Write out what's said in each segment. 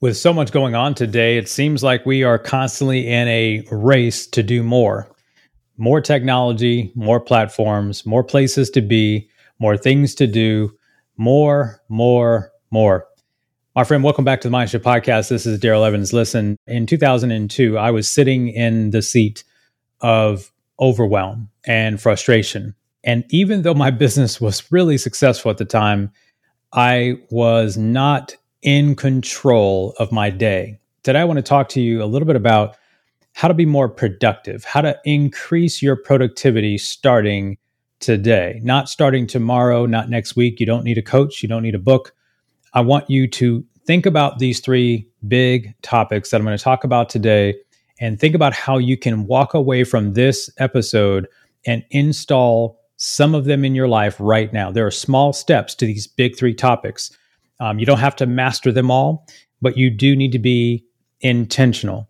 With so much going on today, it seems like we are constantly in a race to do more. More technology, more platforms, more places to be, more things to do, more, more, more. My friend, welcome back to the Mindshift Podcast. This is Darrell Evans. Listen, in 2002, I was sitting in the seat of overwhelm and frustration. And even though my business was really successful at the time, I was not in control of my day. Today, I want to talk to you a little bit about how to be more productive, how to increase your productivity starting today, not starting tomorrow, not next week. You don't need a coach, you don't need a book. I want you to think about these three big topics that I'm going to talk about today and think about how you can walk away from this episode and install some of them in your life right now. There are small steps to these big three topics. Um, you don't have to master them all, but you do need to be intentional.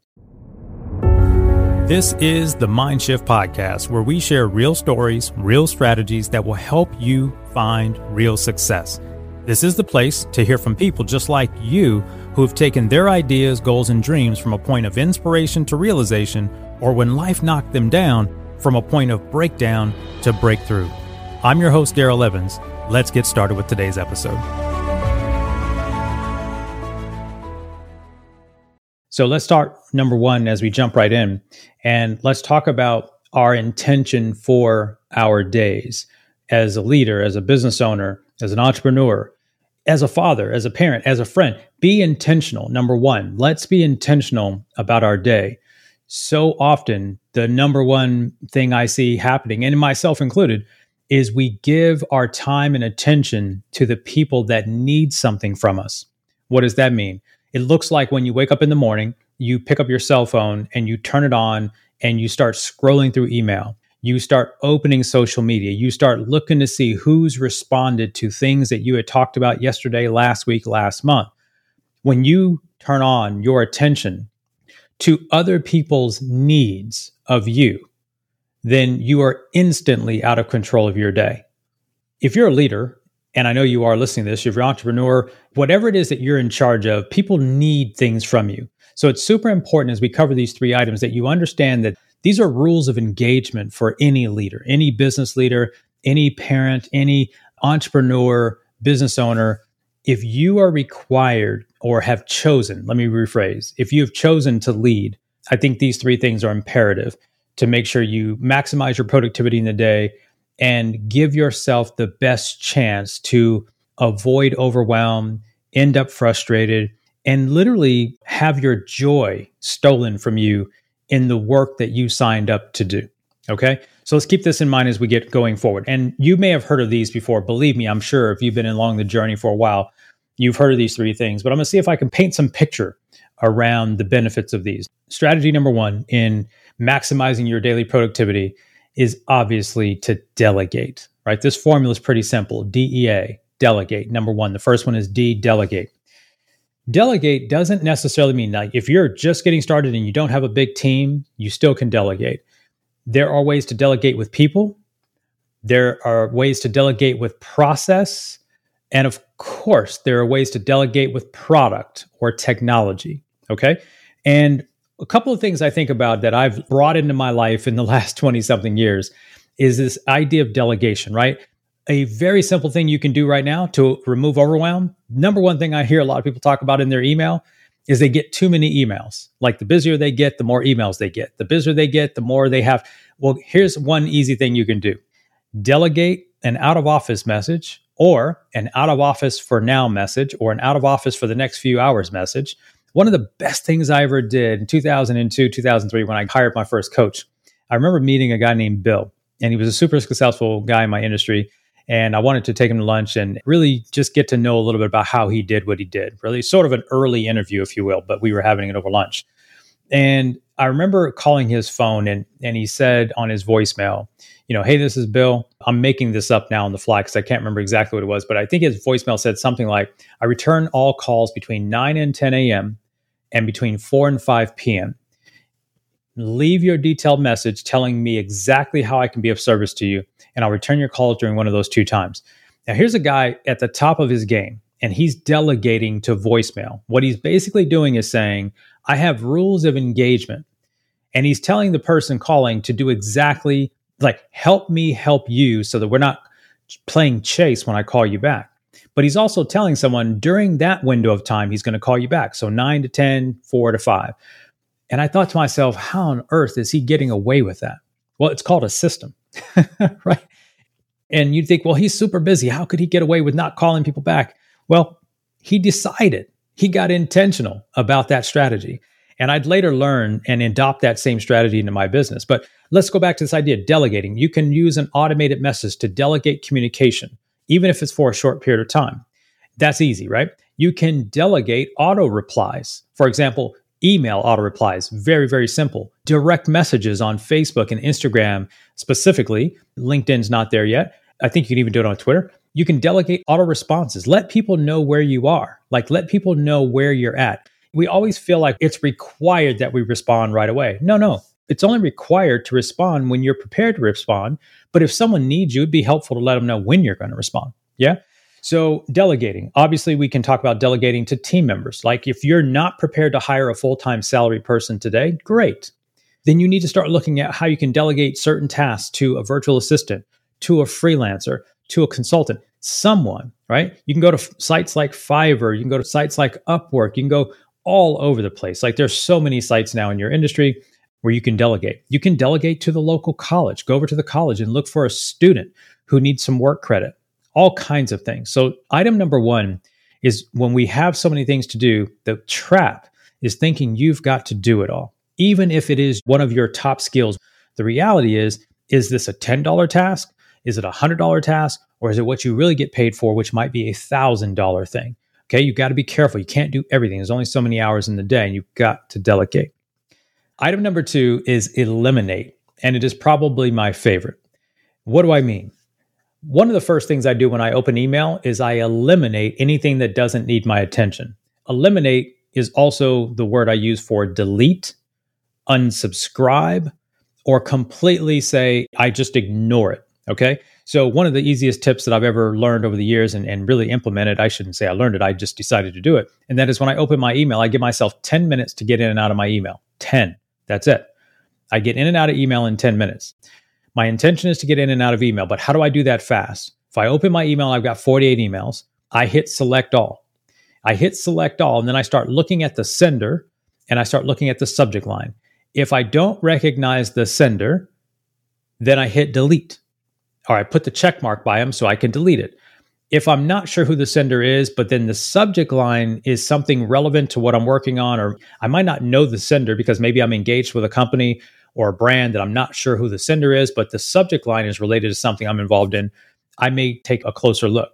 This is the Mindshift Podcast, where we share real stories, real strategies that will help you find real success. This is the place to hear from people just like you who have taken their ideas, goals, and dreams from a point of inspiration to realization, or when life knocked them down, from a point of breakdown to breakthrough. I'm your host, Darrell Evans. Let's get started with today's episode. So let's start number one as we jump right in, and let's talk about our intention for our days as a leader, as a business owner, as an entrepreneur, as a father, as a parent, as a friend. Be intentional. Number one, let's be intentional about our day. So often, the number one thing I see happening, and myself included, is we give our time and attention to the people that need something from us. What does that mean? It looks like when you wake up in the morning, you pick up your cell phone and you turn it on and you start scrolling through email. You start opening social media. You start looking to see who's responded to things that you had talked about yesterday, last week, last month. When you turn on your attention to other people's needs of you, then you are instantly out of control of your day. If you're a leader and I know you are listening to this, if you're an entrepreneur, whatever it is that you're in charge of, people need things from you. So it's super important as we cover these three items that you understand that these are rules of engagement for any leader, any business leader, any parent, any entrepreneur, business owner. If you are required or have chosen, let me rephrase, if you have chosen to lead, I think these three things are imperative to make sure you maximize your productivity in the day and give yourself the best chance to avoid overwhelm, end up frustrated, and literally have your joy stolen from you in the work that you signed up to do. Okay. So let's keep this in mind as we get going forward. And you may have heard of these before. Believe me, I'm sure if you've been along the journey for a while, you've heard of these three things. But I'm going to see if I can paint some picture around the benefits of these. Strategy number one in maximizing your daily productivity is obviously to delegate, right? This formula is pretty simple DEA, delegate. Number one. The first one is D, delegate. Delegate doesn't necessarily mean like if you're just getting started and you don't have a big team, you still can delegate. There are ways to delegate with people, there are ways to delegate with process, and of course, there are ways to delegate with product or technology. Okay. And a couple of things I think about that I've brought into my life in the last 20 something years is this idea of delegation, right? A very simple thing you can do right now to remove overwhelm. Number one thing I hear a lot of people talk about in their email is they get too many emails. Like the busier they get, the more emails they get. The busier they get, the more they have. Well, here's one easy thing you can do delegate an out of office message or an out of office for now message or an out of office for the next few hours message one of the best things I ever did in 2002, 2003, when I hired my first coach, I remember meeting a guy named Bill, and he was a super successful guy in my industry. And I wanted to take him to lunch and really just get to know a little bit about how he did what he did. Really, sort of an early interview, if you will, but we were having it over lunch. And I remember calling his phone, and and he said on his voicemail, you know, hey, this is Bill. I'm making this up now on the fly because I can't remember exactly what it was, but I think his voicemail said something like, I return all calls between 9 and 10 a.m and between 4 and 5 p.m. Leave your detailed message telling me exactly how I can be of service to you, and I'll return your call during one of those two times. Now, here's a guy at the top of his game. And he's delegating to voicemail. What he's basically doing is saying, I have rules of engagement. And he's telling the person calling to do exactly like, help me help you so that we're not playing chase when I call you back. But he's also telling someone during that window of time, he's going to call you back. So nine to 10, four to five. And I thought to myself, how on earth is he getting away with that? Well, it's called a system, right? And you'd think, well, he's super busy. How could he get away with not calling people back? Well, he decided, he got intentional about that strategy. And I'd later learn and adopt that same strategy into my business. But let's go back to this idea of delegating. You can use an automated message to delegate communication, even if it's for a short period of time. That's easy, right? You can delegate auto replies. For example, email auto replies, very, very simple. Direct messages on Facebook and Instagram specifically. LinkedIn's not there yet. I think you can even do it on Twitter. You can delegate auto responses. Let people know where you are. Like, let people know where you're at. We always feel like it's required that we respond right away. No, no. It's only required to respond when you're prepared to respond. But if someone needs you, it'd be helpful to let them know when you're going to respond. Yeah. So, delegating. Obviously, we can talk about delegating to team members. Like, if you're not prepared to hire a full time salary person today, great. Then you need to start looking at how you can delegate certain tasks to a virtual assistant, to a freelancer, to a consultant, someone, right? You can go to f- sites like Fiverr, you can go to sites like Upwork, you can go all over the place. Like there's so many sites now in your industry where you can delegate. You can delegate to the local college. Go over to the college and look for a student who needs some work credit. All kinds of things. So item number 1 is when we have so many things to do, the trap is thinking you've got to do it all. Even if it is one of your top skills, the reality is is this a $10 task? Is it a $100 task? Or is it what you really get paid for, which might be a $1,000 thing? Okay, you've got to be careful. You can't do everything. There's only so many hours in the day, and you've got to delegate. Item number two is eliminate, and it is probably my favorite. What do I mean? One of the first things I do when I open email is I eliminate anything that doesn't need my attention. Eliminate is also the word I use for delete, unsubscribe, or completely say, I just ignore it. Okay. So, one of the easiest tips that I've ever learned over the years and, and really implemented, I shouldn't say I learned it, I just decided to do it. And that is when I open my email, I give myself 10 minutes to get in and out of my email. 10. That's it. I get in and out of email in 10 minutes. My intention is to get in and out of email, but how do I do that fast? If I open my email, I've got 48 emails. I hit select all. I hit select all, and then I start looking at the sender and I start looking at the subject line. If I don't recognize the sender, then I hit delete or I put the check mark by them so I can delete it. If I'm not sure who the sender is, but then the subject line is something relevant to what I'm working on, or I might not know the sender because maybe I'm engaged with a company or a brand that I'm not sure who the sender is, but the subject line is related to something I'm involved in, I may take a closer look.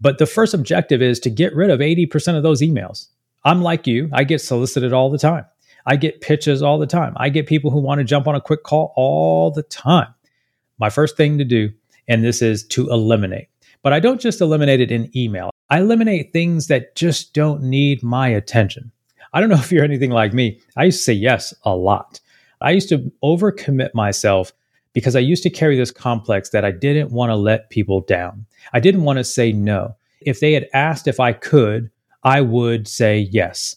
But the first objective is to get rid of 80% of those emails. I'm like you, I get solicited all the time. I get pitches all the time. I get people who want to jump on a quick call all the time. My first thing to do and this is to eliminate. But I don't just eliminate it in email, I eliminate things that just don't need my attention. I don't know if you're anything like me. I used to say yes a lot. I used to overcommit myself because I used to carry this complex that I didn't want to let people down. I didn't want to say no. If they had asked if I could, I would say yes.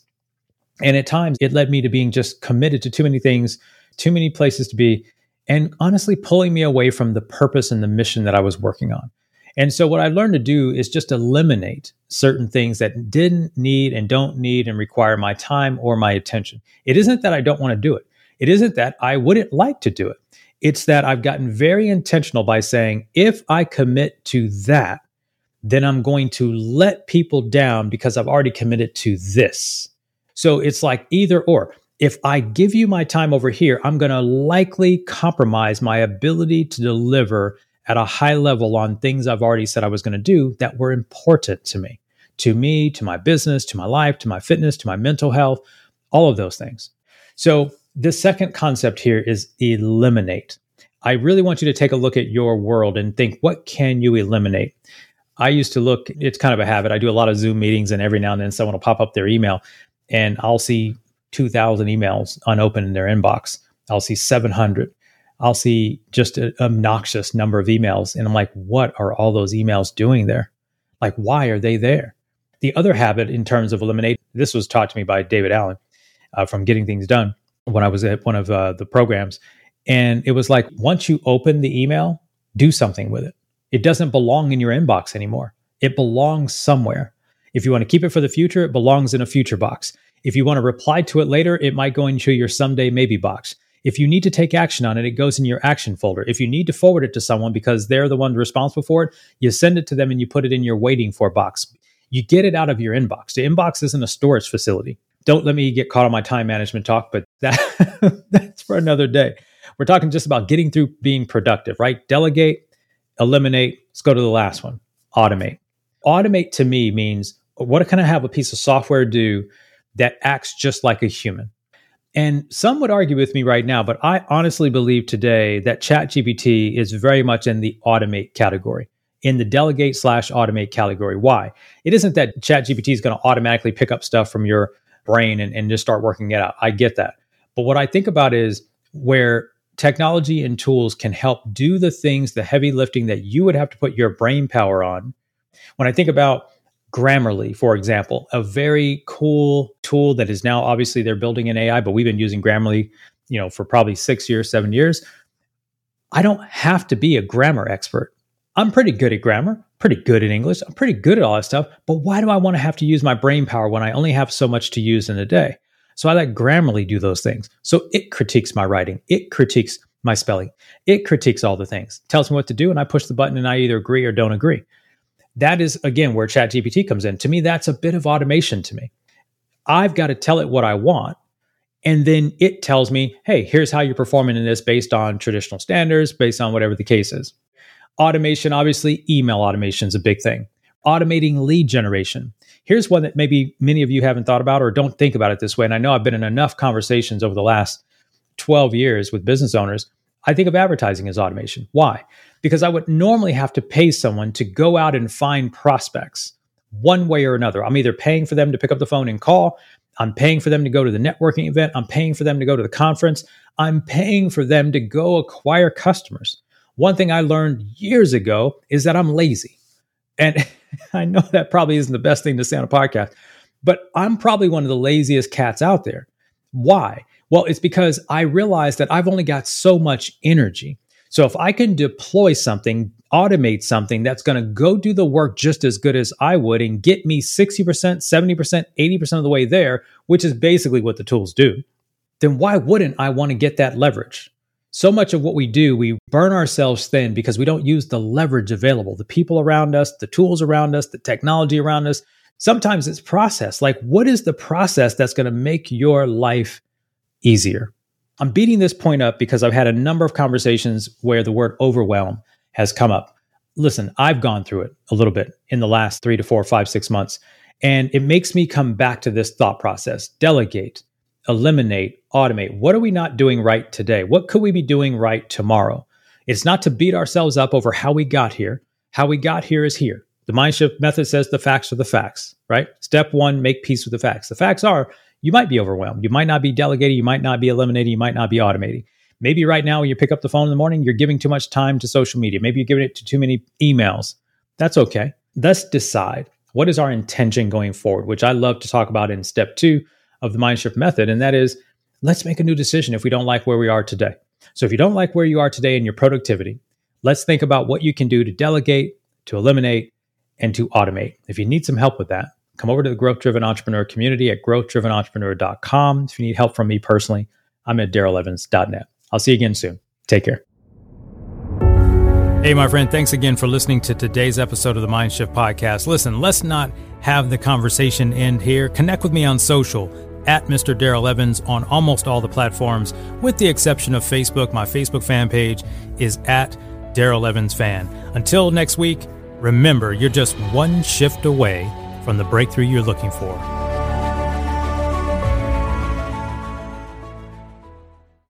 And at times it led me to being just committed to too many things, too many places to be, and honestly pulling me away from the purpose and the mission that I was working on. And so, what I learned to do is just eliminate certain things that didn't need and don't need and require my time or my attention. It isn't that I don't want to do it, it isn't that I wouldn't like to do it. It's that I've gotten very intentional by saying, if I commit to that, then I'm going to let people down because I've already committed to this. So it's like either or if I give you my time over here, I'm going to likely compromise my ability to deliver at a high level on things I've already said I was going to do that were important to me, to me, to my business, to my life, to my fitness, to my mental health, all of those things. So, the second concept here is eliminate. I really want you to take a look at your world and think, what can you eliminate? I used to look, it's kind of a habit. I do a lot of Zoom meetings, and every now and then someone will pop up their email, and I'll see 2,000 emails unopened in their inbox. I'll see 700. I'll see just an obnoxious number of emails. And I'm like, what are all those emails doing there? Like, why are they there? The other habit in terms of eliminate, this was taught to me by David Allen uh, from Getting Things Done when I was at one of uh, the programs. And it was like, once you open the email, do something with it. It doesn't belong in your inbox anymore. It belongs somewhere. If you want to keep it for the future, it belongs in a future box. If you want to reply to it later, it might go into your someday maybe box. If you need to take action on it, it goes in your action folder. If you need to forward it to someone because they're the one responsible for it, you send it to them and you put it in your waiting for box. You get it out of your inbox. The inbox isn't a storage facility. Don't let me get caught on my time management talk, but that that's for another day. We're talking just about getting through being productive, right? Delegate, eliminate. Let's go to the last one automate. Automate to me means what can I have a piece of software do that acts just like a human? And some would argue with me right now, but I honestly believe today that ChatGPT is very much in the automate category, in the delegate slash automate category. Why? It isn't that ChatGPT is going to automatically pick up stuff from your brain and, and just start working it out. I get that. But what I think about is where technology and tools can help do the things, the heavy lifting that you would have to put your brain power on. When I think about Grammarly, for example, a very cool tool that is now obviously they're building in AI, but we've been using Grammarly, you know, for probably six years, seven years. I don't have to be a grammar expert. I'm pretty good at grammar, pretty good at English, I'm pretty good at all that stuff. But why do I want to have to use my brain power when I only have so much to use in a day? So I let Grammarly do those things. So it critiques my writing, it critiques my spelling, it critiques all the things, tells me what to do, and I push the button and I either agree or don't agree. That is, again, where ChatGPT comes in. To me, that's a bit of automation to me. I've got to tell it what I want. And then it tells me, hey, here's how you're performing in this based on traditional standards, based on whatever the case is. Automation, obviously, email automation is a big thing. Automating lead generation. Here's one that maybe many of you haven't thought about or don't think about it this way. And I know I've been in enough conversations over the last 12 years with business owners. I think of advertising as automation. Why? Because I would normally have to pay someone to go out and find prospects one way or another. I'm either paying for them to pick up the phone and call, I'm paying for them to go to the networking event, I'm paying for them to go to the conference, I'm paying for them to go acquire customers. One thing I learned years ago is that I'm lazy. And I know that probably isn't the best thing to say on a podcast, but I'm probably one of the laziest cats out there. Why? Well, it's because I realize that I've only got so much energy. So if I can deploy something, automate something that's going to go do the work just as good as I would and get me 60%, 70%, 80% of the way there, which is basically what the tools do, then why wouldn't I want to get that leverage? so much of what we do, we burn ourselves thin because we don't use the leverage available, the people around us, the tools around us, the technology around us. Sometimes it's process. Like, what is the process that's going to make your life easier? I'm beating this point up because I've had a number of conversations where the word overwhelm has come up. Listen, I've gone through it a little bit in the last three to four, five, six months. And it makes me come back to this thought process delegate, eliminate, automate. What are we not doing right today? What could we be doing right tomorrow? It's not to beat ourselves up over how we got here. How we got here is here. The Mindshift method says the facts are the facts, right? Step one, make peace with the facts. The facts are you might be overwhelmed. You might not be delegating. You might not be eliminating. You might not be automating. Maybe right now, when you pick up the phone in the morning, you're giving too much time to social media. Maybe you're giving it to too many emails. That's okay. Let's decide what is our intention going forward, which I love to talk about in step two of the Mindshift method. And that is let's make a new decision if we don't like where we are today. So if you don't like where you are today in your productivity, let's think about what you can do to delegate, to eliminate, and to automate. If you need some help with that, come over to the Growth Driven Entrepreneur community at growthdrivenentrepreneur.com. If you need help from me personally, I'm at darrellevans.net. I'll see you again soon. Take care. Hey, my friend, thanks again for listening to today's episode of the Mindshift Podcast. Listen, let's not have the conversation end here. Connect with me on social at Mr. Darrell Evans on almost all the platforms, with the exception of Facebook. My Facebook fan page is at Darrell Evans Fan. Until next week, remember you're just one shift away from the breakthrough you're looking for.